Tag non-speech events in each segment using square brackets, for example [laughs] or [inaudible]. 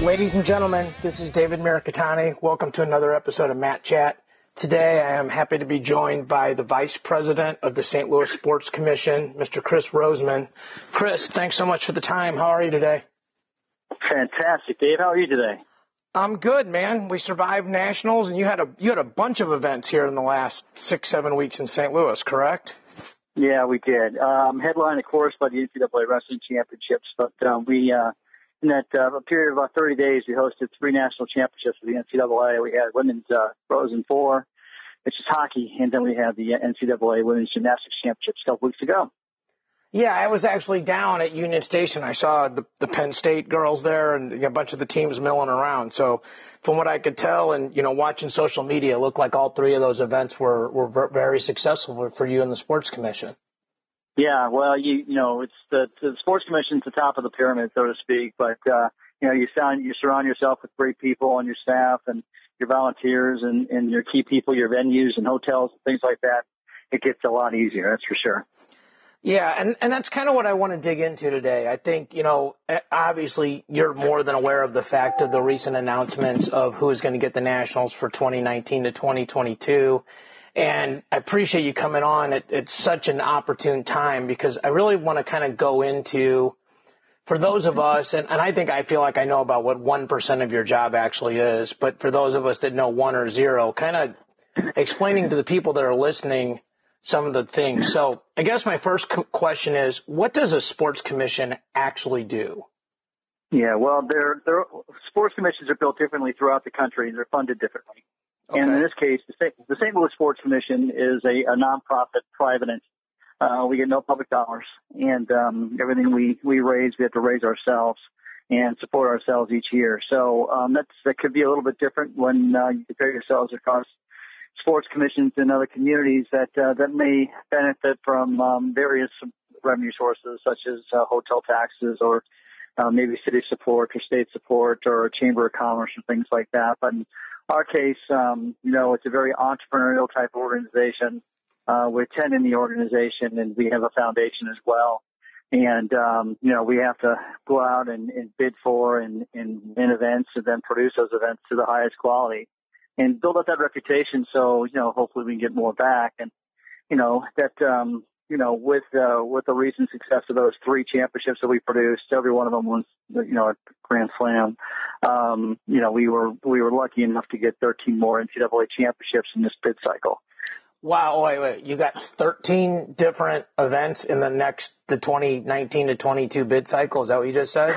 Ladies and gentlemen, this is David Mirikitani. Welcome to another episode of Mat Chat. Today I am happy to be joined by the Vice President of the St. Louis Sports Commission, Mr. Chris Roseman. Chris, thanks so much for the time. How are you today? Fantastic, Dave. How are you today? I'm good, man. We survived nationals, and you had a you had a bunch of events here in the last six seven weeks in St. Louis, correct? Yeah, we did. Um, headline, of course, by the NCAA Wrestling Championships, but um, we uh, in that uh, period of about 30 days, we hosted three national championships for the NCAA. We had women's uh, Frozen Four, which is hockey, and then we had the NCAA Women's Gymnastics Championships a couple weeks ago. Yeah, I was actually down at Union Station. I saw the, the Penn State girls there and a bunch of the teams milling around. So from what I could tell and, you know, watching social media, it looked like all three of those events were, were very successful for you and the sports commission. Yeah, well, you, you know, it's the, the sports commission's the top of the pyramid, so to speak, but, uh, you know, you sound, you surround yourself with great people on your staff and your volunteers and, and your key people, your venues and hotels and things like that. It gets a lot easier, that's for sure. Yeah, and, and that's kind of what I want to dig into today. I think, you know, obviously you're more than aware of the fact of the recent announcements of who is going to get the Nationals for 2019 to 2022. And I appreciate you coming on at, at such an opportune time because I really want to kind of go into, for those of us, and, and I think I feel like I know about what 1% of your job actually is, but for those of us that know one or zero, kind of explaining to the people that are listening some of the things. So I guess my first question is, what does a sports commission actually do? Yeah, well, they're, sports commissions are built differently throughout the country and they're funded differently. Okay. And in this case, the St. the St. Louis Sports Commission is a, a nonprofit private entity. Uh, we get no public dollars, and um, everything we we raise, we have to raise ourselves and support ourselves each year. So um, that's that could be a little bit different when uh, you compare yourselves across sports commissions in other communities that uh, that may benefit from um, various revenue sources such as uh, hotel taxes or uh, maybe city support or state support or chamber of commerce and things like that. But our case, um, you know, it's a very entrepreneurial type organization. Uh, we're 10 in the organization and we have a foundation as well. And, um, you know, we have to go out and, and bid for and, and win events and then produce those events to the highest quality and build up that reputation. So, you know, hopefully we can get more back. And, you know, that, um, you know, with, uh, with the recent success of those three championships that we produced, every one of them was, you know, a grand slam. Um, you know, we were, we were lucky enough to get 13 more NCAA championships in this bid cycle. Wow, wait, wait. You got 13 different events in the next, the 2019 to 22 bid cycle. Is that what you just said?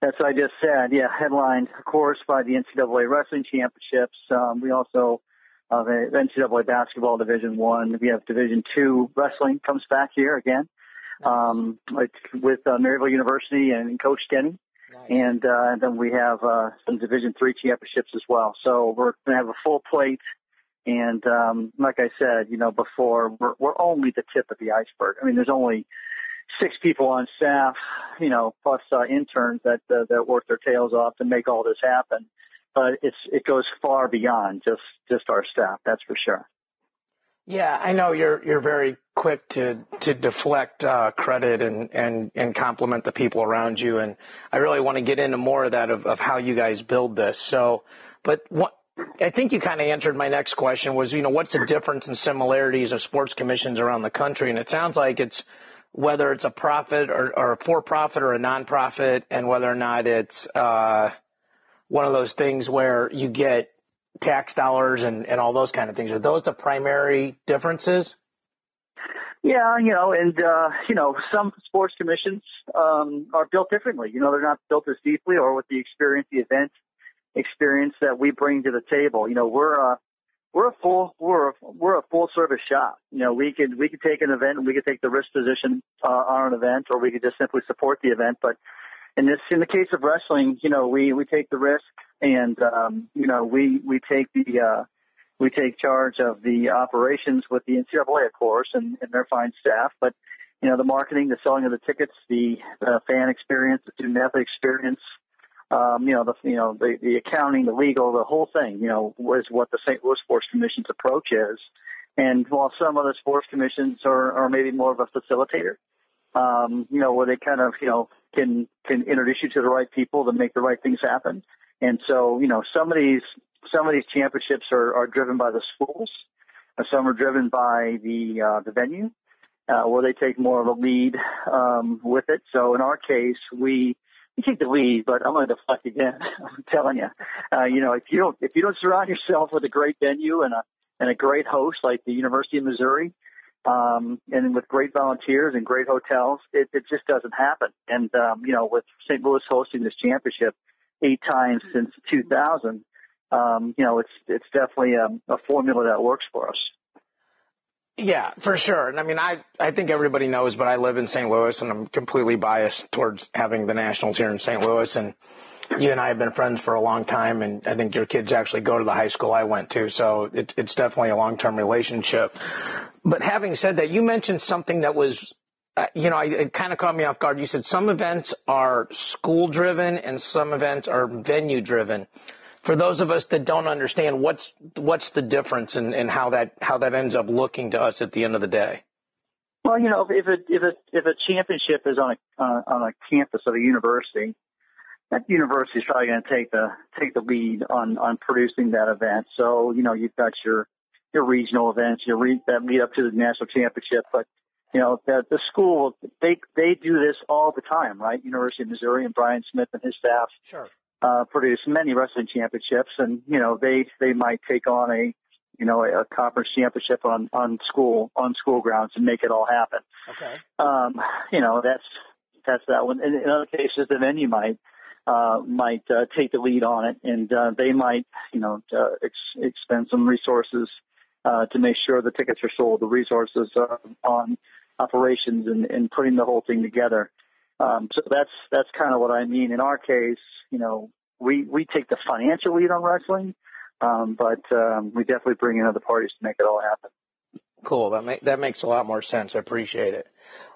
That's what I just said. Yeah, headlined, of course, by the NCAA wrestling championships. Um, we also the NCAA basketball Division One. We have Division Two wrestling comes back here again, um, with uh, Maryville University and Coach Denny. Nice. And, uh, and then we have uh, some Division Three championships as well. So we're going to have a full plate. And um, like I said, you know, before we're, we're only the tip of the iceberg. I mean, there's only six people on staff, you know, plus uh, interns that uh, that work their tails off to make all this happen. But it's it goes far beyond just just our staff. That's for sure. Yeah, I know you're you're very quick to to deflect uh, credit and and and compliment the people around you, and I really want to get into more of that of, of how you guys build this. So, but what I think you kind of answered my next question was, you know, what's the difference and similarities of sports commissions around the country? And it sounds like it's whether it's a profit or, or a for-profit or a non-profit, and whether or not it's uh, one of those things where you get tax dollars and, and all those kind of things. Are those the primary differences? Yeah, you know, and uh, you know, some sports commissions um, are built differently. You know, they're not built as deeply or with the experience, the event experience that we bring to the table. You know, we're uh, we're a full we're a, we're a full service shop. You know, we could we could take an event and we could take the risk position uh, on an event, or we could just simply support the event. But in this in the case of wrestling, you know, we we take the risk and um, you know we we take the uh, we take charge of the operations with the NCAA, of course, and, and their fine staff. But you know, the marketing, the selling of the tickets, the uh, fan experience, the student athlete experience, um, you know, the you know the, the accounting, the legal, the whole thing, you know, was what the St. Louis Sports Commission's approach is. And while some other sports commissions are, are maybe more of a facilitator, um, you know, where they kind of, you know, can, can introduce you to the right people to make the right things happen. And so, you know, some of these, some of these championships are, are driven by the schools. Some are driven by the, uh, the venue, uh, where they take more of a lead, um, with it. So in our case, we, we take the lead, but I'm going to deflect again. [laughs] I'm telling you, uh, you know, if you don't, if you don't surround yourself with a great venue and a, and a great host like the University of Missouri, um, and with great volunteers and great hotels, it, it just doesn't happen. And, um, you know, with St. Louis hosting this championship eight times since 2000, um, you know, it's, it's definitely a, a formula that works for us. Yeah, for sure. And I mean, I, I think everybody knows, but I live in St. Louis and I'm completely biased towards having the Nationals here in St. Louis. And you and I have been friends for a long time. And I think your kids actually go to the high school I went to. So it, it's definitely a long-term relationship. But having said that, you mentioned something that was, uh, you know, it kind of caught me off guard. You said some events are school driven and some events are venue driven. For those of us that don't understand, what's what's the difference and in, in how that how that ends up looking to us at the end of the day? Well, you know, if a if a if a championship is on a uh, on a campus of a university, that university is probably going to take the take the lead on on producing that event. So you know, you've got your your regional events, your re- that lead up to the national championship. But you know, the, the school they they do this all the time, right? University of Missouri and Brian Smith and his staff sure. uh, produce many wrestling championships, and you know they they might take on a you know a, a conference championship on on school on school grounds and make it all happen. Okay. Um, you know that's that's that one. In, in other cases, the venue might uh, might uh, take the lead on it, and uh, they might, you know, uh, ex- expend some resources uh, to make sure the tickets are sold, the resources uh, on operations and, and putting the whole thing together. Um, so that's that's kind of what I mean. In our case, you know, we we take the financial lead on wrestling, um, but um, we definitely bring in other parties to make it all happen. Cool. That make, that makes a lot more sense. I appreciate it.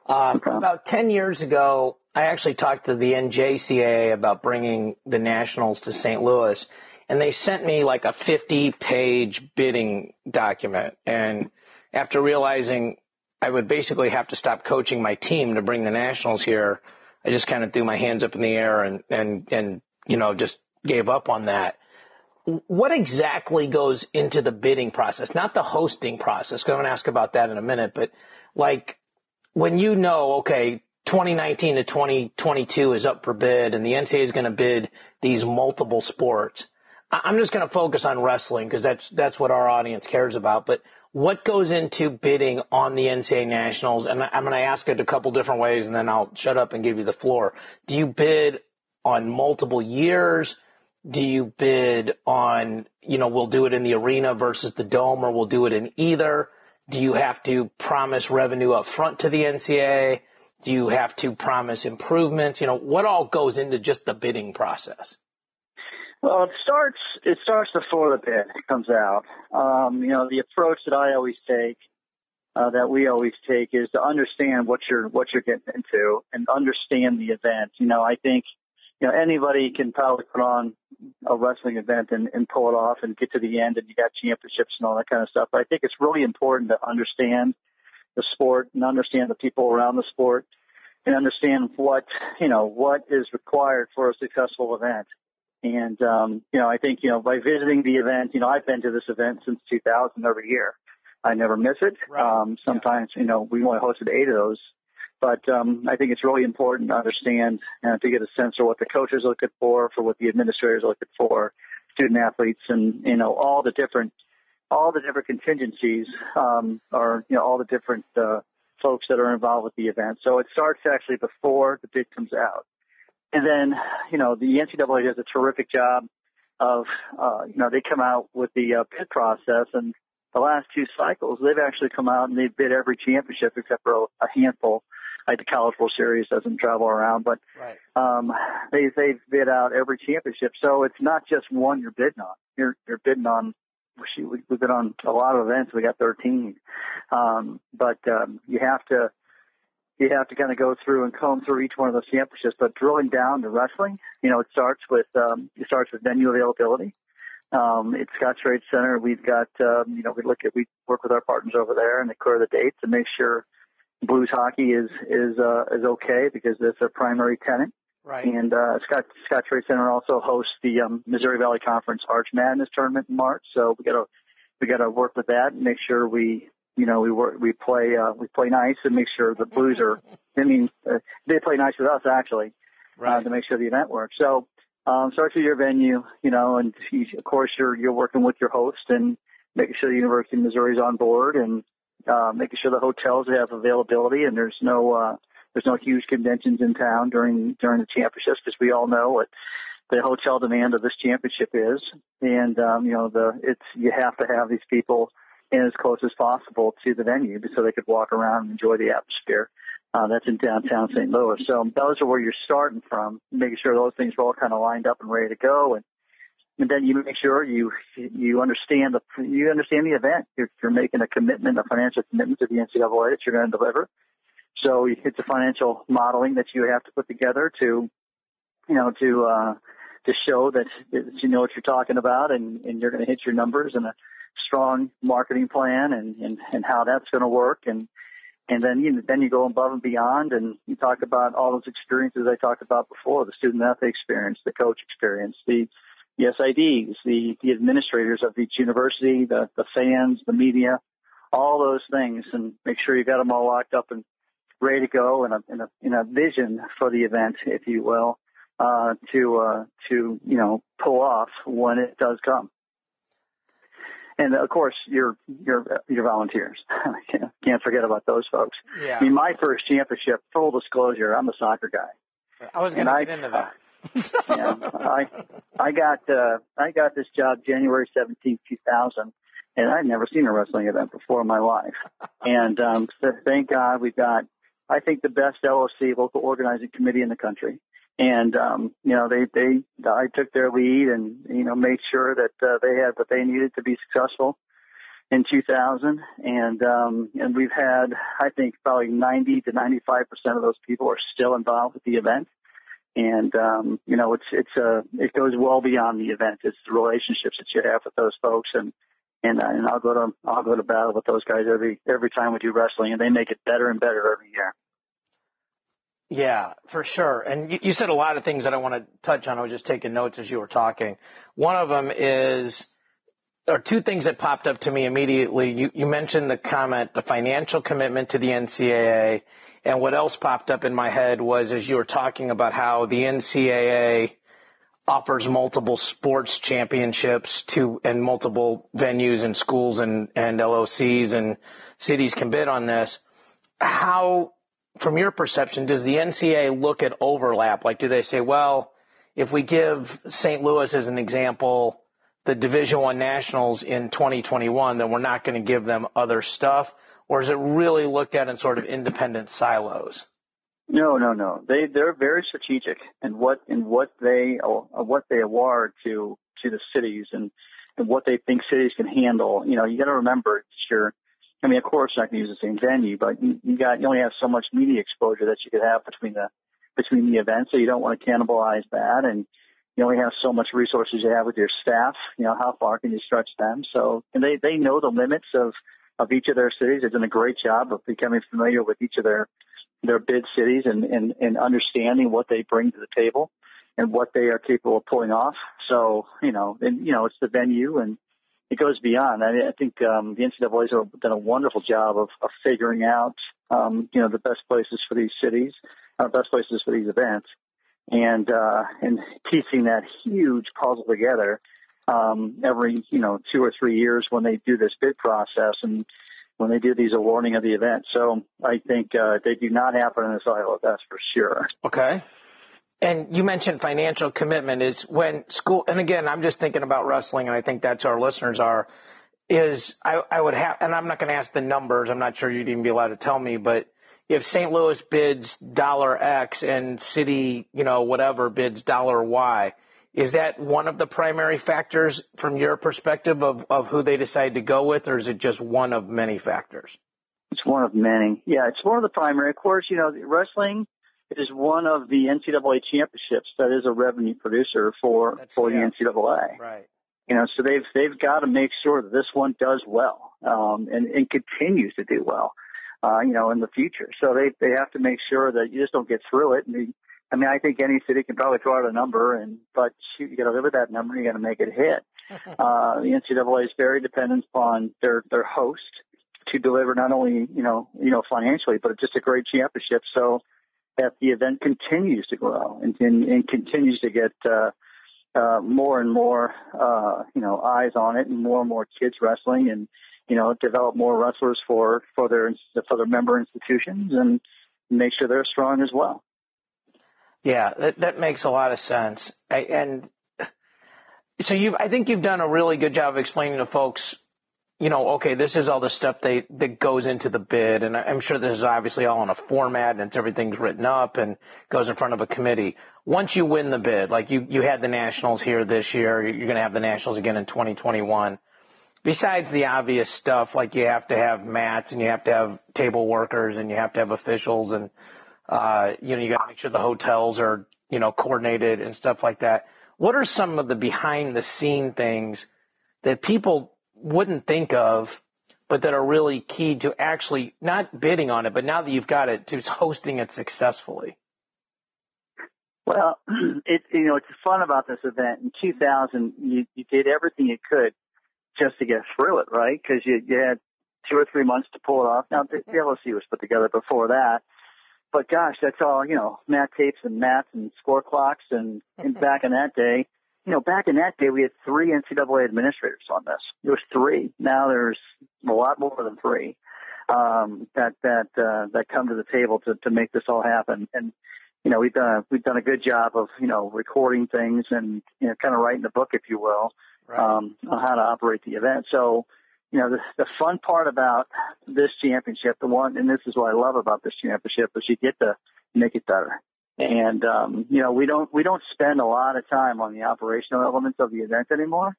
Um, about 10 years ago, I actually talked to the NJCAA about bringing the Nationals to St. Louis and they sent me like a 50 page bidding document. And after realizing I would basically have to stop coaching my team to bring the Nationals here, I just kind of threw my hands up in the air and, and, and, you know, just gave up on that. What exactly goes into the bidding process? Not the hosting process, I'm going to ask about that in a minute, but like when you know, okay, 2019 to 2022 is up for bid and the NCAA is going to bid these multiple sports I'm just going to focus on wrestling because that's that's what our audience cares about. But what goes into bidding on the NCAA nationals? And I'm going to ask it a couple different ways, and then I'll shut up and give you the floor. Do you bid on multiple years? Do you bid on, you know, we'll do it in the arena versus the dome, or we'll do it in either? Do you have to promise revenue up front to the NCAA? Do you have to promise improvements? You know, what all goes into just the bidding process? Well, it starts it starts before the bid comes out. Um, you know, the approach that I always take, uh, that we always take, is to understand what you're what you're getting into and understand the event. You know, I think you know anybody can probably put on a wrestling event and, and pull it off and get to the end and you got championships and all that kind of stuff. But I think it's really important to understand the sport and understand the people around the sport and understand what you know what is required for a successful event. And, um, you know, I think, you know, by visiting the event, you know, I've been to this event since 2000 every year. I never miss it. Right. Um, sometimes, yeah. you know, we only hosted eight of those. But um, I think it's really important to understand and to get a sense of what the coaches are looking for, for what the administrators are looking for, student athletes, and you know all the different all the different contingencies um, or you know all the different uh, folks that are involved with the event. So it starts actually before the bid comes out. And then, you know, the NCAA does a terrific job of, uh, you know, they come out with the uh, bid process and the last two cycles, they've actually come out and they've bid every championship except for a handful. Like the College World Series doesn't travel around, but right. um, they they've bid out every championship. So it's not just one you're bidding on. You're you're bidding on. We, we've been on a lot of events. We got 13, um, but um, you have to you have to kind of go through and comb through each one of those championships. But drilling down to wrestling, you know, it starts with um, it starts with venue availability. Um, at Scottrade Center, we've got um, you know we look at we work with our partners over there and they clear the dates and make sure Blues hockey is is uh, is okay because that's their primary tenant. Right. And uh, Scott Scottrade Center also hosts the um, Missouri Valley Conference Arch Madness tournament in March. So we got to we got to work with that and make sure we you know we work we play uh, we play nice and make sure the Blues are. I mean, uh, they play nice with us actually uh, right. uh, to make sure the event works. So um, starts with your venue, you know, and you, of course you're you're working with your host and making sure the University of Missouri is on board and uh, making sure the hotels have availability and there's no uh, there's no huge conventions in town during during the championships because we all know what the hotel demand of this championship is, and um, you know the it's you have to have these people in as close as possible to the venue so they could walk around and enjoy the atmosphere. Uh, that's in downtown St. Louis. So those are where you're starting from, making sure those things are all kind of lined up and ready to go, and and then you make sure you you understand the you understand the event. You're, you're making a commitment, a financial commitment to the NCAA that you're going to deliver. So it's a financial modeling that you have to put together to, you know, to uh, to show that, that you know what you're talking about and, and you're going to hit your numbers and a strong marketing plan and, and, and how that's going to work. And and then you then you go above and beyond and you talk about all those experiences I talked about before the student athlete experience, the coach experience, the the SIDs, the the administrators of each university, the the fans, the media, all those things, and make sure you got them all locked up and ready to go and a, in a, in a vision for the event, if you will, uh, to, uh, to, you know, pull off when it does come. And of course, your, your, your volunteers. [laughs] Can't forget about those folks. Yeah. I mean, my first championship, full disclosure, I'm a soccer guy. I was going to get into that. [laughs] yeah, I, I got, uh, I got this job January 17, 2000 and I'd never seen a wrestling event before in my life. And um, so thank God we've got I think the best LOC local organizing committee in the country. And um, you know, they they I took their lead and you know made sure that uh, they had what they needed to be successful in 2000. And um, and we've had I think probably 90 to 95 percent of those people are still involved with the event. And um, you know, it's it's a uh, it goes well beyond the event. It's the relationships that you have with those folks and and uh, and I'll go to I'll go to battle with those guys every every time we do wrestling, and they make it better and better every year. Yeah, for sure. And you, you said a lot of things that I want to touch on. I was just taking notes as you were talking. One of them is, or two things that popped up to me immediately. You, you mentioned the comment, the financial commitment to the NCAA, and what else popped up in my head was as you were talking about how the NCAA offers multiple sports championships to and multiple venues and schools and, and LOCs and cities can bid on this. How, from your perception, does the NCAA look at overlap? Like, do they say, well, if we give St. Louis as an example, the Division One Nationals in 2021, then we're not going to give them other stuff? Or is it really looked at in sort of independent silos? No, no, no. They they're very strategic in what in what they uh, what they award to to the cities and, and what they think cities can handle. You know, you got to remember sure. I mean, of course, I can use the same venue, but you, you got you only have so much media exposure that you could have between the between the events, so you don't want to cannibalize that, and you only have so much resources you have with your staff. You know, how far can you stretch them? So, and they they know the limits of of each of their cities. They've done a great job of becoming familiar with each of their their bid cities and, and, and understanding what they bring to the table and what they are capable of pulling off. So, you know, and, you know, it's the venue and it goes beyond. I, I think um, the NCAA has done a wonderful job of, of figuring out, um, you know, the best places for these cities, uh, best places for these events, and uh, and piecing that huge puzzle together um, every, you know, two or three years when they do this bid process and when they do these awarding of the event. So I think uh, they do not happen in a silo. That's for sure. Okay. And you mentioned financial commitment is when school, and again, I'm just thinking about wrestling, and I think that's our listeners are. Is I, I would have, and I'm not going to ask the numbers. I'm not sure you'd even be allowed to tell me, but if St. Louis bids dollar X and city, you know, whatever bids dollar Y, is that one of the primary factors from your perspective of, of who they decide to go with, or is it just one of many factors? It's one of many. Yeah, it's one of the primary. Of course, you know, wrestling is one of the NCAA championships that is a revenue producer for That's, for yeah. the NCAA. Right. You know, so they've they've got to make sure that this one does well um, and, and continues to do well. uh, you know, in the future. So they they have to make sure that you just don't get through it. And they, I mean, I think any city can probably throw out a number, and but shoot, you got to live with that number. You got to make it hit. [laughs] uh, the NCAA is very dependent upon their their host to deliver not only you know you know financially, but just a great championship. So that the event continues to grow and, and, and continues to get uh, uh, more and more uh, you know eyes on it, and more and more kids wrestling, and you know develop more wrestlers for for their for their member institutions, and make sure they're strong as well. Yeah, that, that makes a lot of sense. I, and so you, I think you've done a really good job of explaining to folks, you know, okay, this is all the stuff they, that goes into the bid. And I'm sure this is obviously all in a format and everything's written up and goes in front of a committee. Once you win the bid, like you, you had the nationals here this year, you're going to have the nationals again in 2021 besides the obvious stuff, like you have to have mats and you have to have table workers and you have to have officials and uh, you know, you got to make sure the hotels are, you know, coordinated and stuff like that. What are some of the behind the scene things that people wouldn't think of, but that are really key to actually not bidding on it, but now that you've got it, to hosting it successfully? Well, [clears throat] it you know it's fun about this event. In 2000, you you did everything you could just to get through it, right? Because you you had two or three months to pull it off. Now the, the was put together before that, but gosh, that's all, you know, mat tapes and mats and score clocks. And, and [laughs] back in that day, you know, back in that day, we had three NCAA administrators on this. There was three. Now there's a lot more than three um, that that uh, that come to the table to to make this all happen. And you know, we've done a, we've done a good job of you know recording things and you know kind of writing the book, if you will, right. um, on how to operate the event. So you know, the, the fun part about this championship, the one, and this is what I love about this championship, is you get to make it better. And um, you know, we don't we don't spend a lot of time on the operational elements of the event anymore.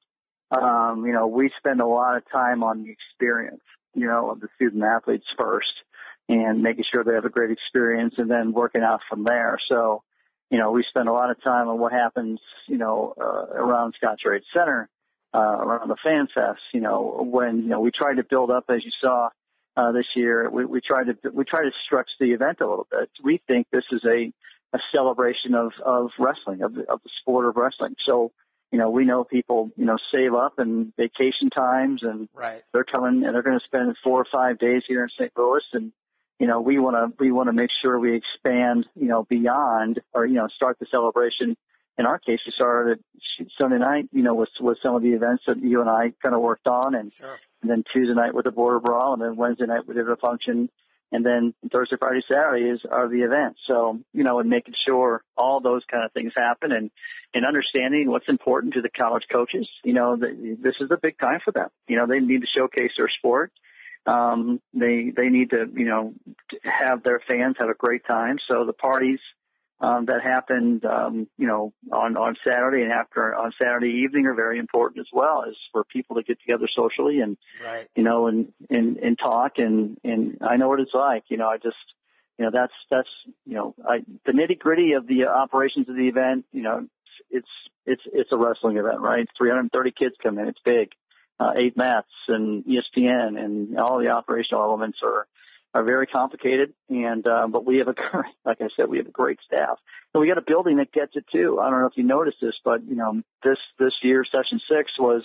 Um, you know, we spend a lot of time on the experience, you know, of the student athletes first, and making sure they have a great experience, and then working out from there. So, you know, we spend a lot of time on what happens, you know, uh, around Scottrade Center uh, around the Fan Fest. You know, when you know we tried to build up, as you saw uh, this year, we, we tried to we tried to stretch the event a little bit. We think this is a a celebration of of wrestling of of the sport of wrestling. So you know, we know people, you know, save up and vacation times and right. they're coming and they're going to spend four or five days here in St. Louis. And, you know, we want to, we want to make sure we expand, you know, beyond or, you know, start the celebration in our case, we started Sunday night, you know, with with some of the events that you and I kind of worked on, and, sure. and then Tuesday night with the border brawl, and then Wednesday night we did a function, and then Thursday, Friday, Saturday is are the events. So you know, and making sure all those kind of things happen, and and understanding what's important to the college coaches. You know, the, this is a big time for them. You know, they need to showcase their sport. Um, they they need to you know have their fans have a great time. So the parties um, that happened, um, you know, on, on Saturday and after on Saturday evening are very important as well as for people to get together socially and, right. you know, and, and, and talk. And, and I know what it's like, you know, I just, you know, that's, that's, you know, I, the nitty gritty of the operations of the event, you know, it's, it's, it's a wrestling event, right? 330 kids come in. It's big. Uh, eight mats and ESPN and all the operational elements are, are very complicated, and uh, but we have a [laughs] current like I said, we have a great staff, and we got a building that gets it too. I don't know if you noticed this, but you know this this year session six was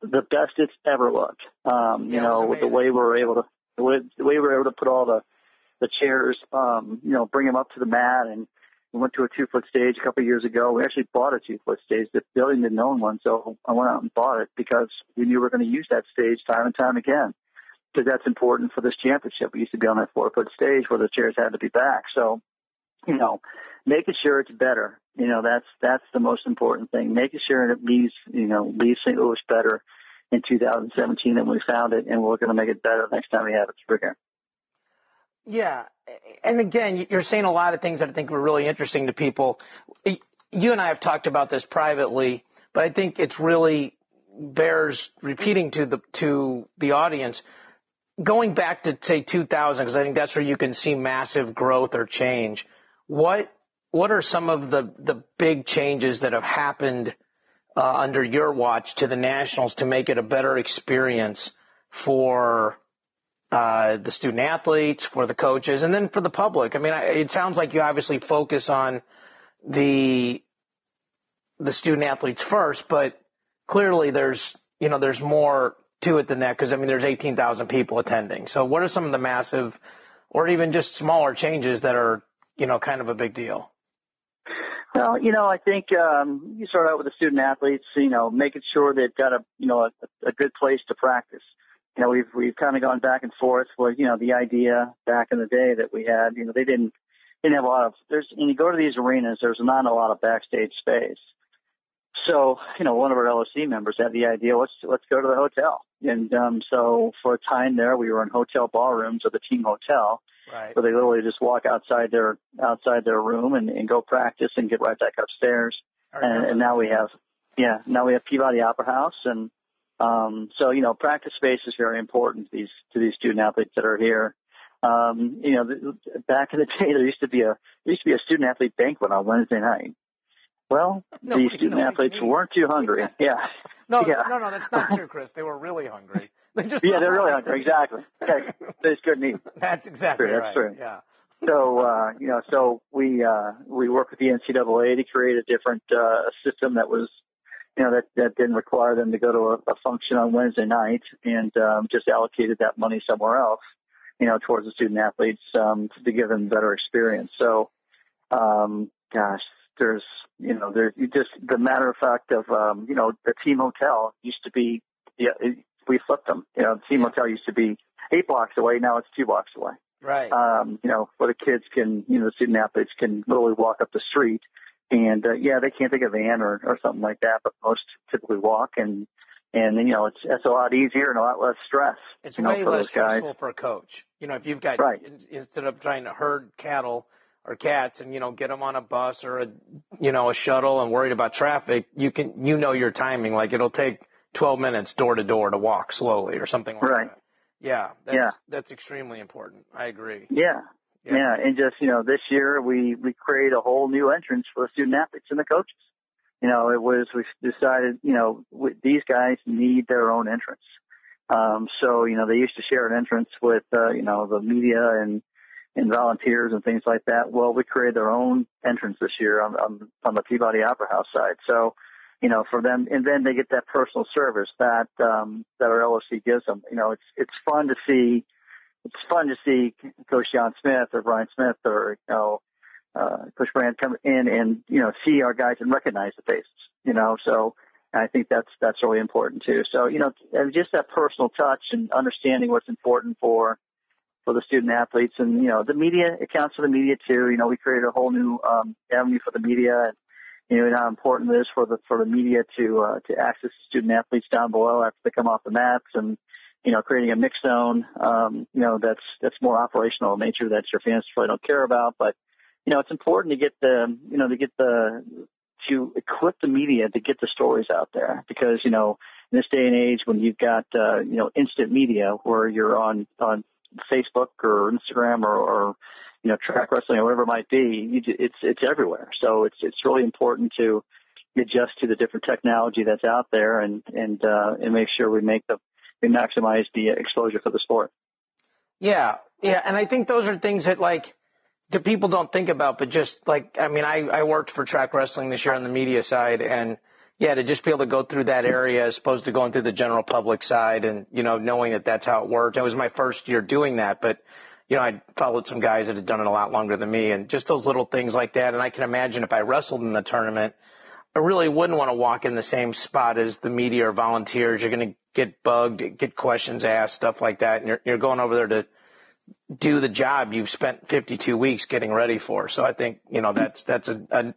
the best it's ever looked. Um, you yeah, know, with the way we were able to the way, the way we were able to put all the the chairs, um, you know, bring them up to the mat, and we went to a two foot stage a couple of years ago. We actually bought a two foot stage. The building didn't own one, so I went out and bought it because we knew we were going to use that stage time and time again because that's important for this championship. We used to be on that four foot stage where the chairs had to be back. So, you know, making sure it's better. You know, that's that's the most important thing. Making sure it leaves you know leaves St. Louis better in 2017 than we found it, and we're going to make it better next time we have it again. Yeah, and again, you're saying a lot of things that I think were really interesting to people. You and I have talked about this privately, but I think it's really bears repeating to the to the audience going back to say 2000, because I think that's where you can see massive growth or change. What what are some of the the big changes that have happened uh, under your watch to the Nationals to make it a better experience for uh, the student athletes, for the coaches, and then for the public. I mean, it sounds like you obviously focus on the the student athletes first, but clearly there's you know there's more to it than that because I mean there's 18,000 people attending. So what are some of the massive or even just smaller changes that are you know kind of a big deal? Well, you know, I think um, you start out with the student athletes, you know, making sure they've got a you know a, a good place to practice. You know, we've we've kind of gone back and forth with you know the idea back in the day that we had, you know, they didn't didn't have a lot of there's when you go to these arenas, there's not a lot of backstage space. So, you know, one of our LOC members had the idea, let's let's go to the hotel. And um, so for a time there, we were in hotel ballrooms of the team hotel, right. where they literally just walk outside their outside their room and, and go practice and get right back upstairs. And, and now we have, yeah, now we have Peabody Opera House, and um, so you know, practice space is very important to these to these student athletes that are here. Um, you know, the, back in the [laughs] day, there used to be a there used to be a student athlete banquet on Wednesday night. Well, no, the [laughs] student athletes weren't too hungry. [laughs] Yeah. no, [laughs] yeah. no, no, that's not true, Chris. They were really hungry. They just yeah, they're really hungry. Exactly. Okay. They just couldn't eat. That's exactly true, right. That's true. Yeah. So uh, you know, so we uh, we work with the NCAA to create a different uh, system that was, you know, that that didn't require them to go to a, a function on Wednesday night and um, just allocated that money somewhere else, you know, towards the student athletes um, to give them better experience. So, um, gosh, there's you know there you just the matter of fact of um, you know the team hotel used to be yeah it, we flipped them you know the team hotel used to be eight blocks away now it's two blocks away right um, you know where the kids can you know the student athletes can literally walk up the street and uh, yeah they can't take a van or or something like that but most typically walk and and you know it's it's a lot easier and a lot less stress. It's you way know, for less those guys. stressful for a coach. You know, if you've got Right. instead of trying to herd cattle or cats and you know get them on a bus or a you know a shuttle and worried about traffic, you can you know your timing. Like it'll take 12 minutes door to door to walk slowly or something like that. Right. that. Yeah, that's, Yeah. that's extremely important. I agree. Yeah. Yeah. yeah, and just you know, this year we we create a whole new entrance for the student athletes and the coaches. You know, it was we decided you know w- these guys need their own entrance. Um, so you know they used to share an entrance with uh, you know the media and and volunteers and things like that. Well, we created their own entrance this year on on, on the Peabody Opera House side. So you know for them, and then they get that personal service that um, that our LOC gives them. You know, it's it's fun to see it's fun to see Coach John Smith or Brian Smith or you know uh, Coach Brand come in and you know see our guys and recognize the faces. You know, so I think that's that's really important too. So you know, just that personal touch and understanding what's important for for the student athletes and you know the media it counts for the media too. You know, we created a whole new um, avenue for the media. And, you know, how important it is for the for the media to uh, to access the student athletes down below after they come off the mats and you know, creating a mix zone, um, you know, that's, that's more operational in nature that your fans really don't care about. But, you know, it's important to get the, you know, to get the, to equip the media to get the stories out there because, you know, in this day and age when you've got, uh, you know, instant media where you're on, on Facebook or Instagram or, or, you know, track wrestling or whatever it might be, it's, it's everywhere. So it's, it's really important to adjust to the different technology that's out there and, and, uh, and make sure we make the, we maximize the exposure for the sport. Yeah, yeah, and I think those are things that like the people don't think about, but just like I mean, I I worked for track wrestling this year on the media side, and yeah, to just be able to go through that area as opposed to going through the general public side, and you know, knowing that that's how it worked. It was my first year doing that, but you know, I followed some guys that had done it a lot longer than me, and just those little things like that. And I can imagine if I wrestled in the tournament. I really wouldn't want to walk in the same spot as the media or volunteers. You're going to get bugged, get questions asked, stuff like that. And you're, you're going over there to do the job you've spent 52 weeks getting ready for. So I think, you know, that's, that's a, a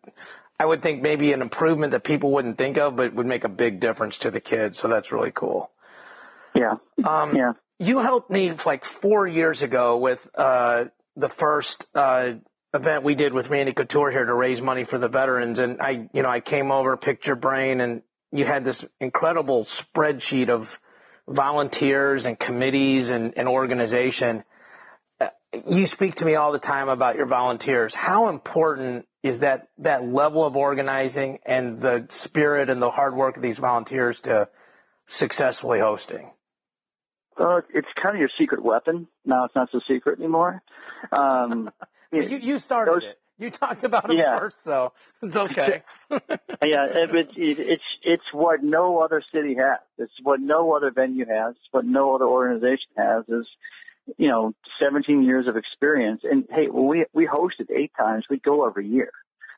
I would think maybe an improvement that people wouldn't think of, but would make a big difference to the kids. So that's really cool. Yeah. Um, Yeah. you helped me like four years ago with uh, the first uh, event we did with Randy Couture here to raise money for the veterans, and I, you know, I came over, picked your brain, and you had this incredible spreadsheet of volunteers and committees and, and organization. Uh, You speak to me all the time about your volunteers. How important is that that level of organizing and the spirit and the hard work of these volunteers to successfully hosting? Well, it's kind of your secret weapon. Now it's not so secret anymore. Um, [laughs] you, you started those, it. You talked about it yeah. first, so it's okay. [laughs] yeah, it, it, it's it's what no other city has. It's what no other venue has. What no other organization has. Is you know, 17 years of experience. And hey, when we we hosted eight times, we go every year.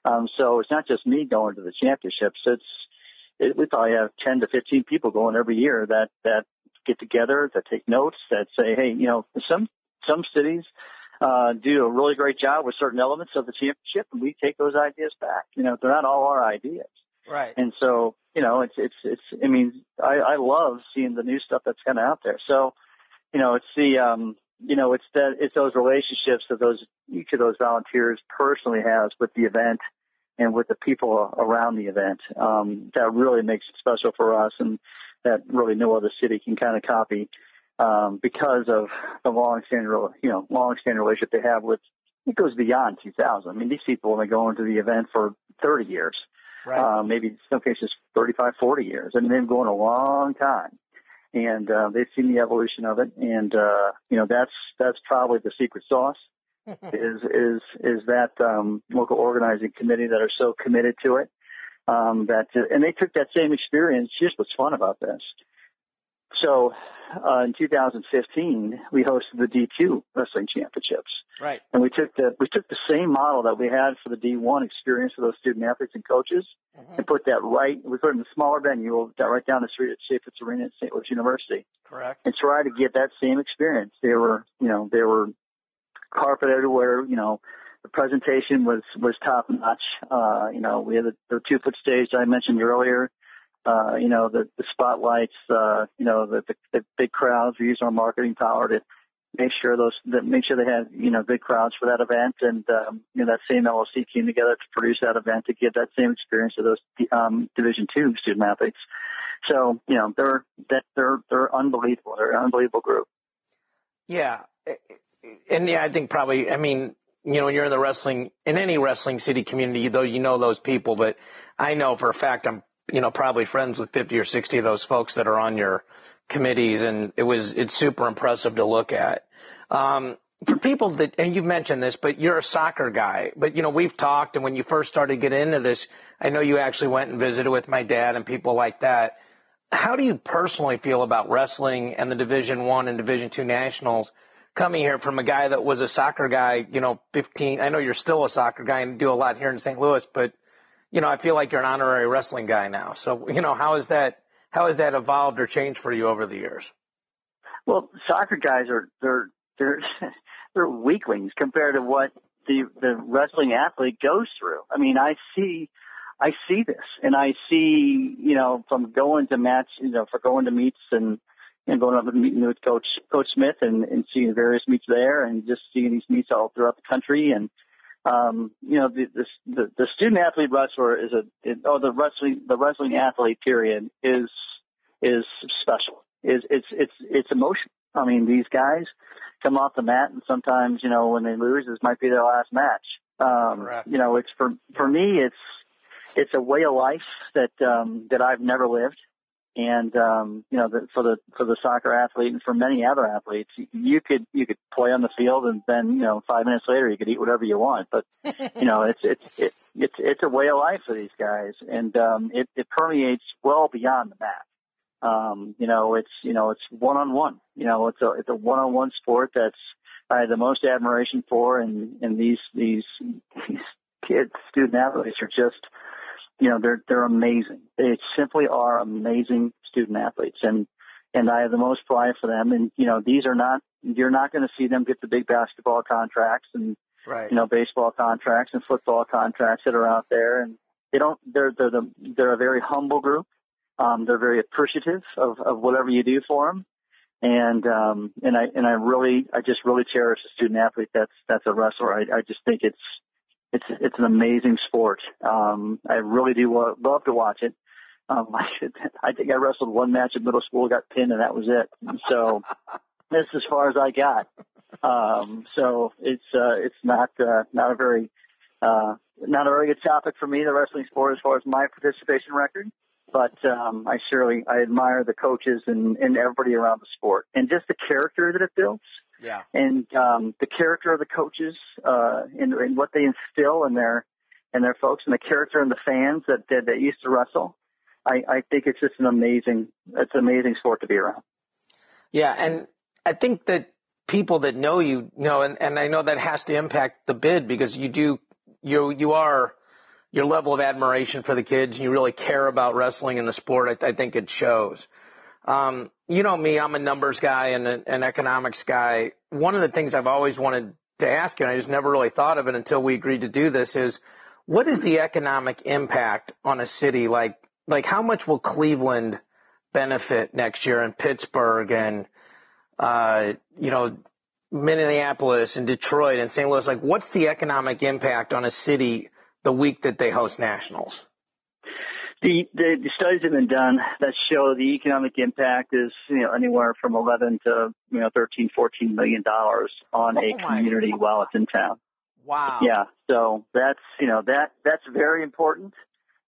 Um, so it's not just me going to the championships. It's it, we probably have 10 to 15 people going every year that that get together, that take notes, that say, hey, you know, some some cities uh, do a really great job with certain elements of the championship, and we take those ideas back. You know, they're not all our ideas. Right. And so, you know, it's it's it's. I mean, I, I love seeing the new stuff that's kind of out there. So, you know, it's the um, you know, it's that it's those relationships that those each of those volunteers personally has with the event and with the people around the event. Um, that really makes it special for us, and that really no other city can kind of copy um, because of the long-standing, you know, long-standing relationship they have with. It goes beyond 2000. I mean, these people have been going to the event for 30 years, right. uh, maybe in some cases 35, 40 years, and they've been going a long time and uh, they've seen the evolution of it. And uh, you know, that's that's probably the secret sauce. [laughs] is is is that um, local organizing committee that are so committed to it um, that and they took that same experience. Here's what's fun about this. So uh, in 2015, we hosted the D2 wrestling championships. Right. And we took the we took the same model that we had for the D1 experience for those student athletes and coaches, mm-hmm. and put that right. We put it in a smaller venue, right down the street at Chaifetz Arena at St. Louis University. Correct. And try to get that same experience. They were, you know, they were carpet everywhere. You know, the presentation was was top notch. Uh, you know, we had the, the two foot stage I mentioned earlier uh, you know, the, the spotlights, uh, you know, the, the, the big crowds. We use our marketing power to make sure those, that make sure they had, you know, big crowds for that event. And, um, you know, that same LOC came together to produce that event to give that same experience to those, um, Division two student athletes. So, you know, they're, that, they're, they're unbelievable. They're an unbelievable group. Yeah. And yeah, I think probably, I mean, you know, when you're in the wrestling, in any wrestling city community, though you know those people, but I know for a fact I'm you know, probably friends with 50 or 60 of those folks that are on your committees. And it was, it's super impressive to look at. Um, for people that, and you've mentioned this, but you're a soccer guy, but you know, we've talked and when you first started getting into this, I know you actually went and visited with my dad and people like that. How do you personally feel about wrestling and the Division One and Division Two nationals coming here from a guy that was a soccer guy, you know, 15, I know you're still a soccer guy and do a lot here in St. Louis, but you know, I feel like you're an honorary wrestling guy now. So, you know, how has that how has that evolved or changed for you over the years? Well, soccer guys are they're they're [laughs] they're weaklings compared to what the the wrestling athlete goes through. I mean, I see I see this and I see, you know, from going to match, you know, for going to meets and and going up and meeting with Coach Coach Smith and, and seeing various meets there and just seeing these meets all throughout the country and um, you know, the, the, the student athlete wrestler is a, it, oh, the wrestling, the wrestling athlete period is, is special. Is, it's, it's, it's emotional. I mean, these guys come off the mat and sometimes, you know, when they lose, this might be their last match. Um, you know, it's for, for me, it's, it's a way of life that, um, that I've never lived and um, you know the, for the for the soccer athlete and for many other athletes, you could you could play on the field and then you know five minutes later you could eat whatever you want. But you know it's it's [laughs] it's it's it's a way of life for these guys, and um, it it permeates well beyond the mat. Um, you know it's you know it's one on one. You know it's a it's a one on one sport that's I have the most admiration for, and and these these [laughs] these kids student athletes are just you know, they're they're amazing. They simply are amazing student athletes, and and I have the most pride for them. And you know, these are not you're not going to see them get the big basketball contracts and right. you know baseball contracts and football contracts that are out there. And they don't. They're they're the they're a very humble group. Um, they're very appreciative of of whatever you do for them. And um, and I and I really I just really cherish a student athlete that's that's a wrestler. I, I just think it's it's it's an amazing sport. Um, I really do love to watch it. Um, [laughs] I, I think I wrestled one match in middle school, got pinned, and that was it. So [laughs] that's as far as I got. Um, so it's uh, it's not uh, not a very uh, not a very good topic for me, the wrestling sport, as far as my participation record. but um, I surely I admire the coaches and, and everybody around the sport and just the character that it builds. Yeah. And um, the character of the coaches uh, and, and what they instill in their in their folks and the character and the fans that that, that used to wrestle. I, I think it's just an amazing it's an amazing sport to be around. Yeah, and I think that people that know you, you know, and, and I know that has to impact the bid because you do you you are your level of admiration for the kids. And you really care about wrestling and the sport. I, I think it shows. Um, you know me, I'm a numbers guy and an economics guy. One of the things I've always wanted to ask you, and I just never really thought of it until we agreed to do this, is what is the economic impact on a city like like how much will Cleveland benefit next year and Pittsburgh and uh, you know Minneapolis and Detroit and St. Louis? Like, what's the economic impact on a city the week that they host nationals? The, the, the studies have been done that show the economic impact is you know anywhere from 11 to you know 13, 14 million dollars on oh a community God. while it's in town. Wow. Yeah. So that's you know that that's very important.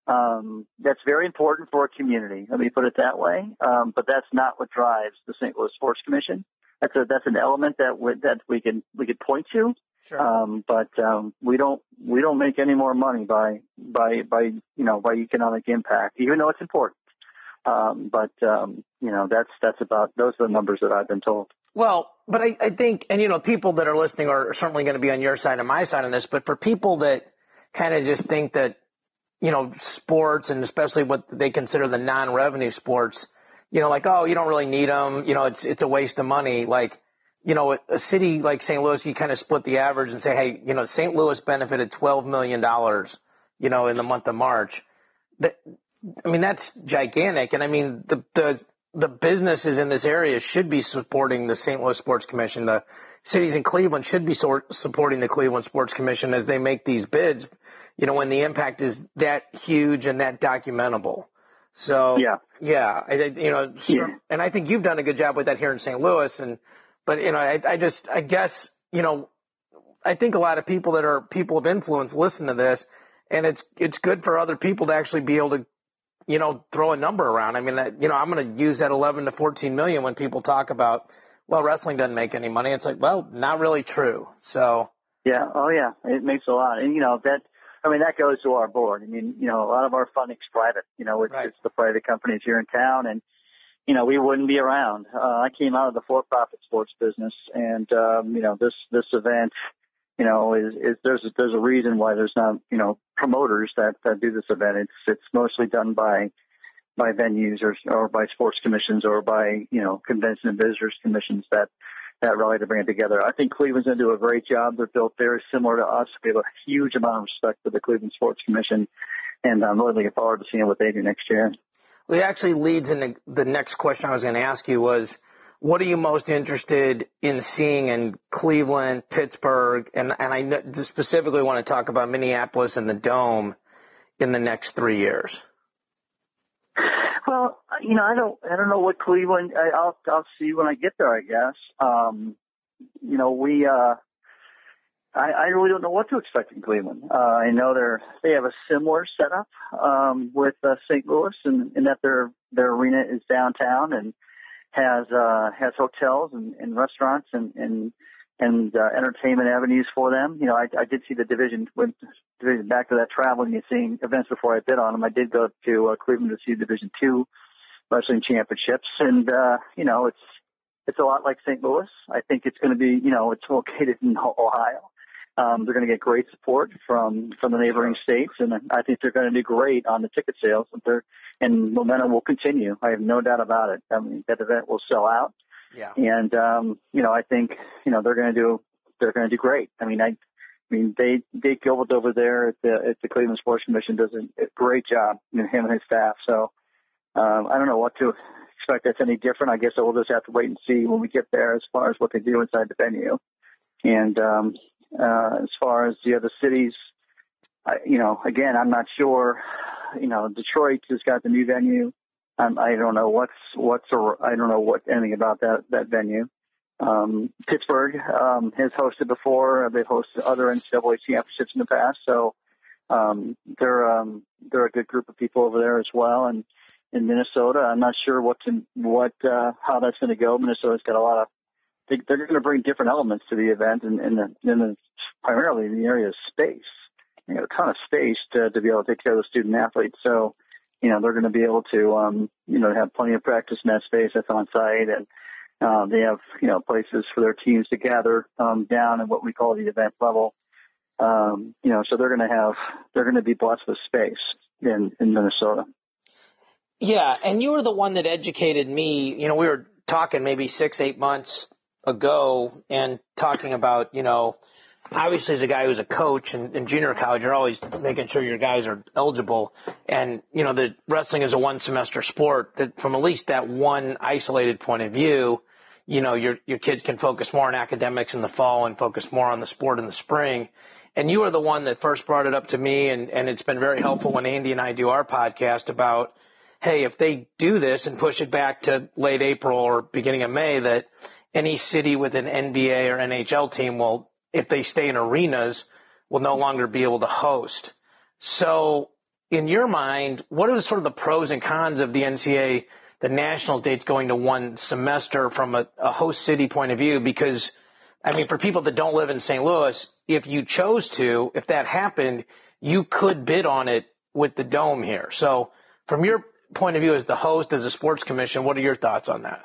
Um, that's very important for a community. Let me put it that way. Um, but that's not what drives the St. Louis Sports Commission. That's a that's an element that we, that we can we could point to. Sure. Um, but um, we don't we don't make any more money by by by you know by economic impact, even though it's important. Um, but um, you know that's that's about those are the numbers that I've been told. Well, but I, I think, and you know, people that are listening are certainly going to be on your side and my side on this. But for people that kind of just think that, you know, sports and especially what they consider the non-revenue sports, you know, like oh, you don't really need them. You know, it's it's a waste of money. Like you know, a city like St. Louis, you kind of split the average and say, hey, you know, St. Louis benefited $12 million, you know, in the month of March. That, I mean, that's gigantic. And I mean, the, the, the businesses in this area should be supporting the St. Louis Sports Commission. The cities in Cleveland should be sort, supporting the Cleveland Sports Commission as they make these bids, you know, when the impact is that huge and that documentable. So, yeah, yeah, I, you know, yeah. and I think you've done a good job with that here in St. Louis. And, but you know, I, I just, I guess, you know, I think a lot of people that are people of influence listen to this, and it's it's good for other people to actually be able to, you know, throw a number around. I mean, that, you know, I'm going to use that 11 to 14 million when people talk about, well, wrestling doesn't make any money. It's like, well, not really true. So. Yeah. Oh, yeah. It makes a lot, and you know that. I mean, that goes to our board. I mean, you know, a lot of our funding's private. You know, it's, right. it's the private companies here in town, and you know, we wouldn't be around. Uh, I came out of the for-profit sports business, and um, you know, this this event, you know, is, is there's a, there's a reason why there's not you know promoters that, that do this event. It's it's mostly done by by venues or or by sports commissions or by you know convention and visitors commissions that that rally to bring it together. I think Cleveland's going to do a great job. They're built very similar to us. We have a huge amount of respect for the Cleveland Sports Commission, and I'm really looking forward to seeing what they do next year. It actually leads into the next question I was going to ask you was, what are you most interested in seeing in Cleveland, Pittsburgh, and, and I specifically want to talk about Minneapolis and the Dome in the next three years? Well, you know, I don't, I don't know what Cleveland. I, I'll, I'll see when I get there. I guess. Um, you know, we, uh, I, I really don't know what to expect in Cleveland. Uh, I know they're they have a similar setup um, with uh, St. Louis, in, in that their their arena is downtown and has uh, has hotels and, and restaurants and and and uh, entertainment avenues for them. You know, I, I did see the division went division back to that traveling and seeing events before I bid on them. I did go to uh, Cleveland to see Division Two wrestling championships, and uh, you know, it's it's a lot like St. Louis. I think it's going to be, you know, it's located in [laughs] Ohio. Um, they're going to get great support from from the neighboring states, and I think they're going to do great on the ticket sales. And, they're, and momentum will continue. I have no doubt about it. I mean, that event will sell out. Yeah. And um, you know, I think you know they're going to do they're going to do great. I mean, I, I mean, they Dave Gilbert over there at the at the Cleveland Sports Commission does a, great job. You know, him and his staff. So um, I don't know what to expect that's any different. I guess we'll just have to wait and see when we get there as far as what they do inside the venue. And um, uh, as far as the other cities, I, you know, again, I'm not sure. You know, Detroit has got the new venue. Um, I don't know what's what's or I don't know what anything about that that venue. Um, Pittsburgh um, has hosted before. They've hosted other NCAA championships in the past, so um, they're um, they're a good group of people over there as well. And in Minnesota. I'm not sure what can, what uh, how that's going to go. Minnesota's got a lot of they, are going to bring different elements to the event, and, and, the, and the, primarily in the area of space. You know, a ton of space to, to be able to take care of the student athletes. So, you know, they're going to be able to, um, you know, have plenty of practice in that space that's on site, and uh, they have, you know, places for their teams to gather um, down in what we call the event level. Um, you know, so they're going to have, they're going to be blessed with space in, in Minnesota. Yeah, and you were the one that educated me. You know, we were talking maybe six, eight months ago and talking about, you know, obviously as a guy who's a coach in, junior college, you're always making sure your guys are eligible. And, you know, the wrestling is a one semester sport that from at least that one isolated point of view, you know, your, your kids can focus more on academics in the fall and focus more on the sport in the spring. And you are the one that first brought it up to me and, and it's been very helpful when Andy and I do our podcast about, hey, if they do this and push it back to late April or beginning of May, that any city with an NBA or NHL team will, if they stay in arenas, will no longer be able to host. So in your mind, what are the sort of the pros and cons of the NCAA, the national dates going to one semester from a, a host city point of view? Because I mean, for people that don't live in St. Louis, if you chose to, if that happened, you could bid on it with the dome here. So from your point of view as the host, as a sports commission, what are your thoughts on that?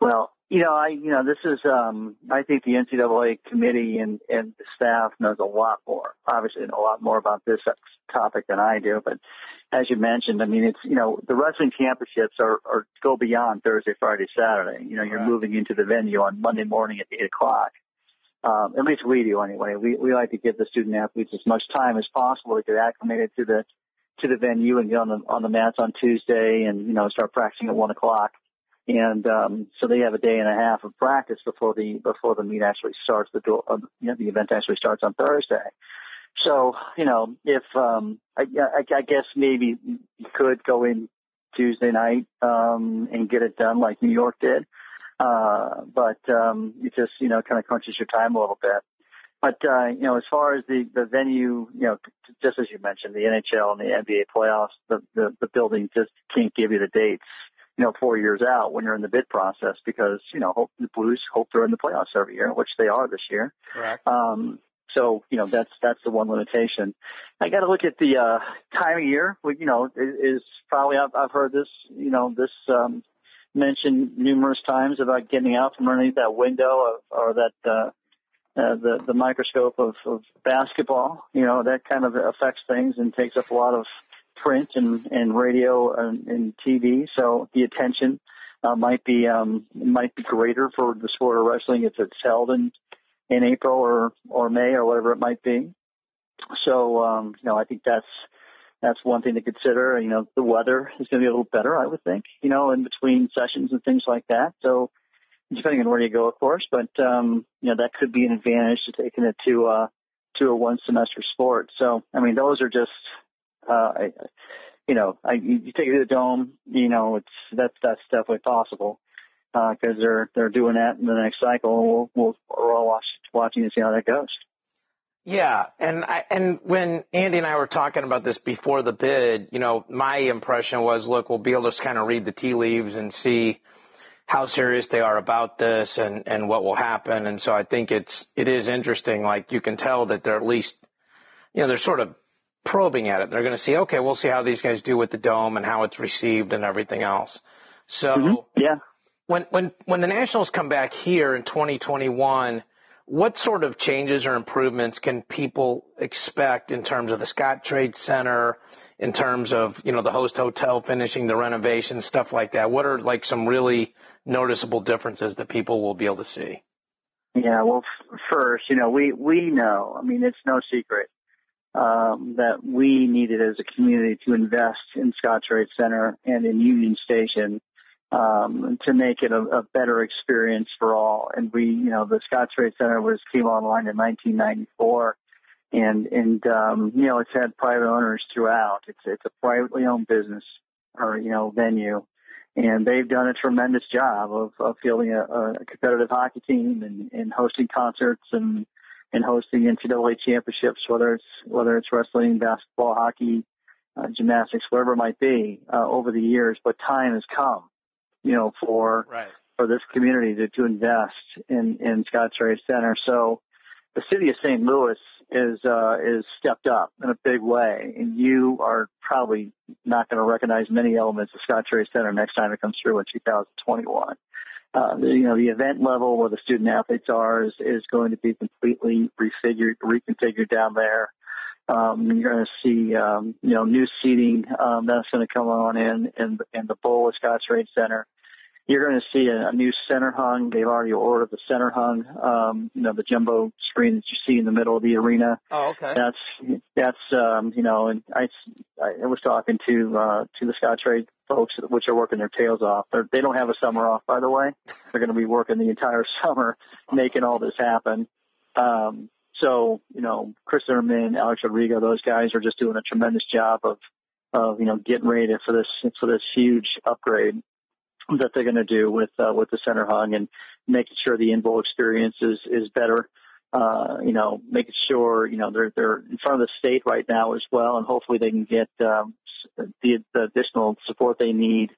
Well, you know, I, you know, this is, um, I think the NCAA committee and, and the staff knows a lot more, obviously know a lot more about this topic than I do. But as you mentioned, I mean, it's, you know, the wrestling championships are, are go beyond Thursday, Friday, Saturday. You know, you're right. moving into the venue on Monday morning at eight o'clock. Um, at least we do anyway. We, we like to give the student athletes as much time as possible to get acclimated to the, to the venue and get on the, on the mats on Tuesday and, you know, start practicing at one o'clock and um, so they have a day and a half of practice before the before the meet actually starts. The door, uh, you know, the event actually starts on Thursday. So you know, if um, I, I, I guess maybe you could go in Tuesday night um, and get it done like New York did, uh, but um, it just you know kind of crunches your time a little bit. But uh, you know, as far as the the venue, you know, just as you mentioned, the NHL and the NBA playoffs, the the, the building just can't give you the dates you know, four years out when you're in the bid process because, you know, hope the Blues hope they're in the playoffs every year, which they are this year. Correct. Um, so, you know, that's, that's the one limitation. I got to look at the, uh, time of year, you know, is, probably, I've, I've heard this, you know, this, um, mentioned numerous times about getting out from underneath that window of, or that, uh, uh, the the microscope of, of basketball, you know, that kind of affects things and takes up a lot of print and, and radio and, and TV. So the attention uh, might be um, might be greater for the sport of wrestling if it's held in in April or or May or whatever it might be. So um, you know, I think that's that's one thing to consider. You know, the weather is going to be a little better, I would think. You know, in between sessions and things like that. So depending on where you go, of course, but um, you know that could be an advantage to taking it to uh, to a one semester sport. So I mean, those are just uh, I, you know, I, you take it to the dome, you know, it's that's that's definitely possible because uh, they're they're doing that in the next cycle. We'll, we'll we're all watch, watching to see how that goes. Yeah, and I, and when Andy and I were talking about this before the bid, you know, my impression was, look, we'll be able to kind of read the tea leaves and see how serious they are about this and and what will happen. And so I think it's it is interesting. Like you can tell that they're at least, you know, they're sort of probing at it. They're going to see, okay, we'll see how these guys do with the dome and how it's received and everything else. So mm-hmm. yeah, when when when the Nationals come back here in 2021, what sort of changes or improvements can people expect in terms of the Scottrade Center, in terms of you know the host hotel finishing the renovation, stuff like that? What are like some really noticeable differences that people will be able to see? Yeah, well, f- first, you know, we we know. I mean, it's no secret um, that we needed as a community to invest in Scottrade Center and in Union Station um, to make it a, a, better experience for all. And we, you know, the Scottrade Center was came online in 1994, and and um, you know it's had private owners throughout. It's it's a privately owned business or you know venue. And they've done a tremendous job of, of fielding a, a competitive hockey team and, and hosting concerts and and hosting NCAA championships, whether it's whether it's wrestling, basketball, hockey, uh, gymnastics, whatever it might be, uh, over the years. But time has come, you know, for right. for this community to, to invest in in Scottrade Center. So the city of St. Louis is uh, is stepped up in a big way, and you are probably not going to recognize many elements of Scottrade Center next time it comes through in 2021. Uh, you know, the event level where the student athletes are is, is going to be completely refigured, reconfigured down there. Um, you're going to see, um, you know, new seating um, that's going to come on in in, in the bowl of Scottrade Center. You're going to see a, a new center hung. They've already ordered the center hung, um, you know, the jumbo screen that you see in the middle of the arena. Oh, okay. That's that's um, you know, and I I was talking to uh, to the Scottrade folks, which are working their tails off. They're, they don't have a summer off, by the way. They're going to be working the entire [laughs] summer making all this happen. Um, so, you know, Chris Zimmerman, Alex Rodrigo, those guys are just doing a tremendous job of, of, you know, getting ready for this, for this huge upgrade that they're going to do with, uh, with the center hung and making sure the in-bowl experience is, is better. Uh, you know, making sure, you know, they're, they're in front of the state right now as well. And hopefully they can get, um, the, the additional support they need,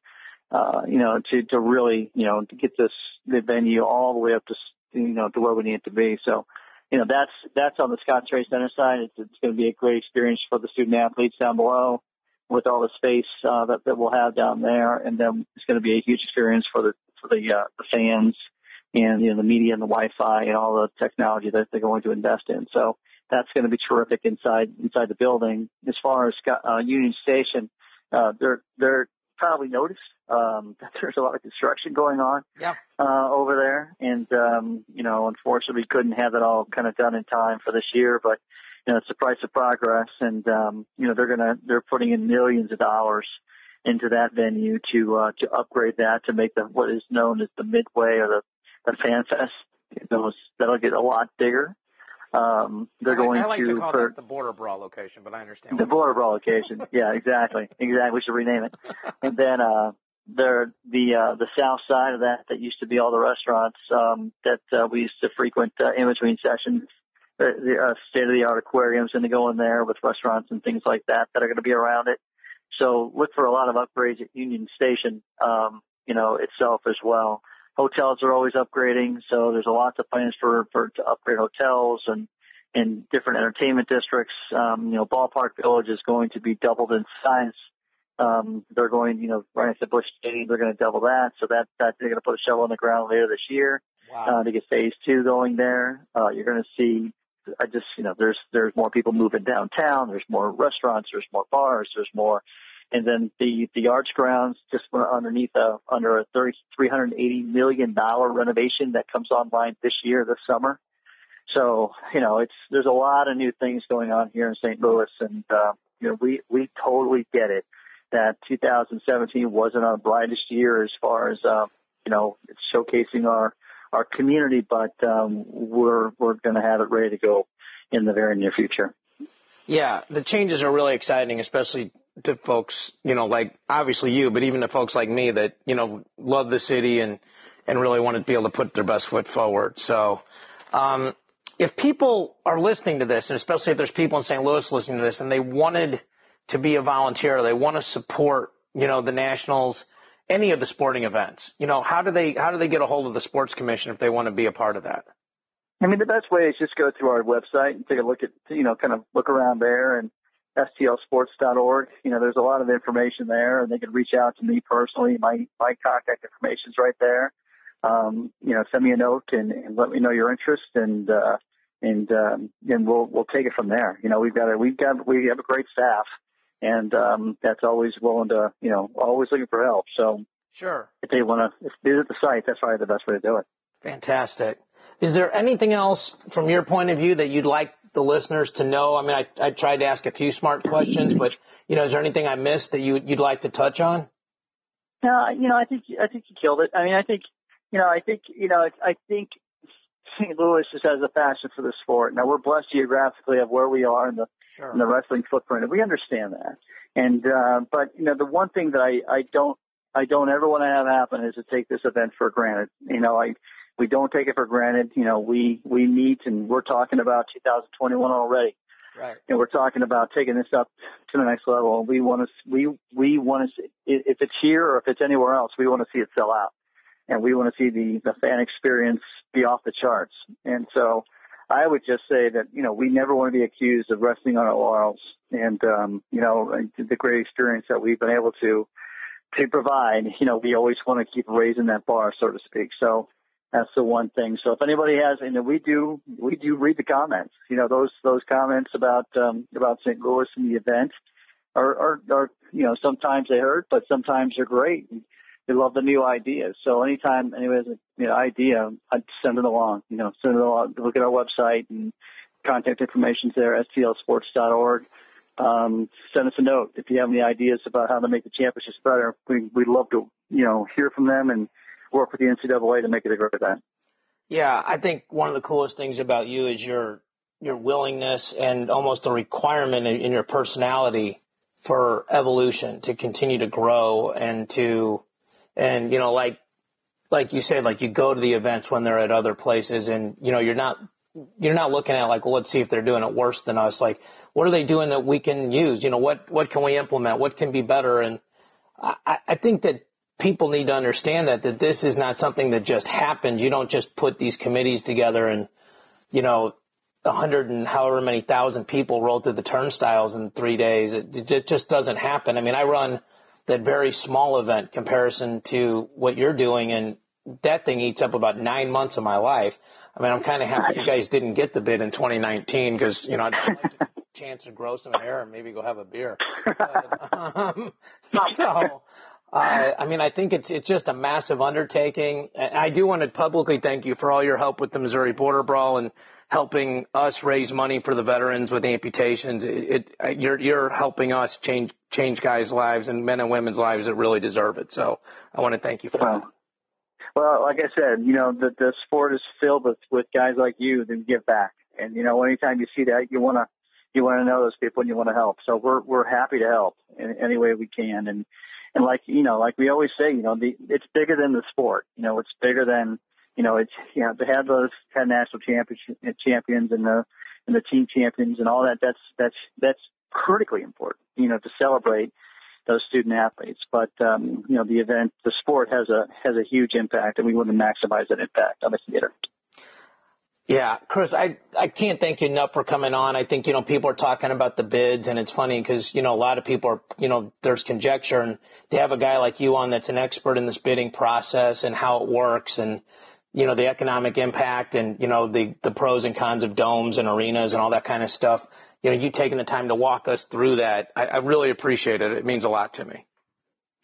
uh, you know, to, to really, you know, to get this, the venue all the way up to, you know, to where we need it to be. So, you know, that's, that's on the Scottrade Center side. It's, it's going to be a great experience for the student athletes down below with all the space, uh, that, that we'll have down there. And then it's going to be a huge experience for the, for the, uh, the fans and, you know, the media and the Wi-Fi and all the technology that they're going to invest in. So that's going to be terrific inside, inside the building. As far as, uh, Union Station, uh, they're, they're probably noticed um, [laughs] that there's a lot of construction going on yeah. uh, over there, and um, you know, unfortunately, we couldn't have it all kind of done in time for this year. But you know, it's the price of progress, and um, you know, they're gonna they're putting in millions of dollars into that venue to uh, to upgrade that to make the what is known as the Midway or the the Fan Fest. Those that'll get a lot bigger. Um, they're I going I like to, to call that the border brawl location, but I understand. the border brawl location. [laughs] yeah, exactly, exactly. We should rename it. And then uh, there, the uh, the south side of that that used to be all the restaurants um, that uh, we used to frequent uh, in between sessions. The, the uh, state of the art aquariums going to go in there with restaurants and things like that that are going to be around it. So look for a lot of upgrades at Union Station, um, you know, itself as well hotels are always upgrading, so there's a lot of plans for for to upgrade hotels and and different entertainment districts. Um, you know, Ballpark Village is going to be doubled in size. Um, they're going, you know, right at the Busch Stadium, they're going to double that. So that that they're going to put a shovel in the ground later this year wow. uh, to get phase two going there. Uh, you're going to see. I just, you know, there's there's more people moving downtown. There's more restaurants. There's more bars. There's more and then the the Arch grounds just underneath a under a thirty three hundred eighty million dollar renovation that comes online this year this summer. So you know it's there's a lot of new things going on here in St. Louis, and uh, you know we we totally get it that 2017 wasn't our brightest year as far as um, you know showcasing our our community, but um, we're we're going to have it ready to go in the very near future. Yeah, the changes are really exciting, especially to folks, you know, like obviously you, but even to folks like me that, you know, love the city and, and really want to be able to put their best foot forward. So, um, if people are listening to this, and especially if there's people in St. Louis listening to this and they wanted to be a volunteer, they want to support, you know, the Nationals, any of the sporting events, you know, how do they, how do they get a hold of the sports commission if they want to be a part of that? I mean, the best way is just go to our website and take a look at, you know, kind of look around there and stlsports.org. You know, there's a lot of information there, and they can reach out to me personally. My my contact information is right there. Um, you know, send me a note and, and let me know your interest, and uh, and um, and we'll we'll take it from there. You know, we've got a we've got we have a great staff, and um, that's always willing to you know always looking for help. So sure, if they want to visit the site, that's probably the best way to do it. Fantastic. Is there anything else from your point of view that you'd like the listeners to know? I mean, I, I tried to ask a few smart questions, but you know, is there anything I missed that you you'd like to touch on? No, you know, I think I think you killed it. I mean, I think you know, I think you know, I think St. Louis just has a passion for the sport. Now we're blessed geographically of where we are in the sure. in the wrestling footprint, and we understand that. And uh, but you know, the one thing that I I don't I don't ever want to have happen is to take this event for granted. You know, I we don't take it for granted. You know, we we meet and we're talking about 2021 already. right. And we're talking about taking this up to the next level. And We want to, we, we want to, see, if it's here or if it's anywhere else, we want to see it sell out. And we want to see the, the fan experience be off the charts. And so I would just say that, you know, we never want to be accused of resting on our laurels. And, um, you know, the great experience that we've been able to, to provide, you know, we always want to keep raising that bar, so to speak. So, that's the one thing. So if anybody has, and we do, we do read the comments. You know, those those comments about um, about St. Louis and the event are, are are you know sometimes they hurt, but sometimes they're great. They love the new ideas. So anytime anyone has a you know, idea, I'd send it along. You know, send it along. Look at our website and contact information's there, stlsports.org. Um, send us a note if you have any ideas about how to make the championships better. We, we'd love to, you know, hear from them and work with the NCAA to make it a great event. Yeah, I think one of the coolest things about you is your your willingness and almost a requirement in your personality for evolution to continue to grow and to and you know like like you said like you go to the events when they're at other places and you know you're not you're not looking at like well let's see if they're doing it worse than us like what are they doing that we can use you know what what can we implement what can be better and I, I think that people need to understand that that this is not something that just happened. You don't just put these committees together and you know a hundred and however many thousand people roll through the turnstiles in three days. It, it just doesn't happen. I mean, I run that very small event comparison to what you're doing, and that thing eats up about nine months of my life. I mean, I'm kind of happy you guys didn't get the bid in 2019 because you know I'd like to chance to grow some hair and maybe go have a beer. But, [laughs] um, so uh, I mean, I think it's it's just a massive undertaking. I do want to publicly thank you for all your help with the Missouri Border Brawl and helping us raise money for the veterans with amputations. It, it you're you're helping us change change guys' lives and men and women's lives that really deserve it. So I want to thank you for that. Well, like I said, you know, the the sport is filled with with guys like you that give back, and you know, anytime you see that, you want to you want to know those people and you want to help. So we're we're happy to help in any way we can, and and like you know, like we always say, you know, the it's bigger than the sport. You know, it's bigger than you know, it's you know to have those ten national champions champions and the and the team champions and all that. That's that's that's critically important. You know, to celebrate those student athletes. But um, you know, the event, the sport has a has a huge impact, and we want to maximize that impact on the theater. Yeah, Chris, I, I can't thank you enough for coming on. I think, you know, people are talking about the bids and it's funny because, you know, a lot of people are, you know, there's conjecture and to have a guy like you on that's an expert in this bidding process and how it works and, you know, the economic impact and, you know, the, the pros and cons of domes and arenas and all that kind of stuff. You know, you taking the time to walk us through that. I, I really appreciate it. It means a lot to me.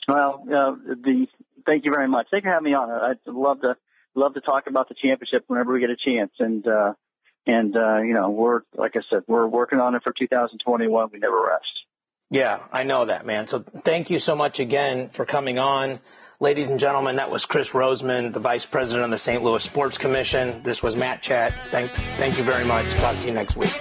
Well, uh, the, thank you very much. Thank you for having me on. I'd love to love to talk about the championship whenever we get a chance. And, uh, and, uh, you know, we're, like I said, we're working on it for 2021. We never rest. Yeah, I know that, man. So thank you so much again for coming on. Ladies and gentlemen, that was Chris Roseman, the Vice President of the St. Louis Sports Commission. This was Mat Chat. Thank, thank you very much. Talk to you next week.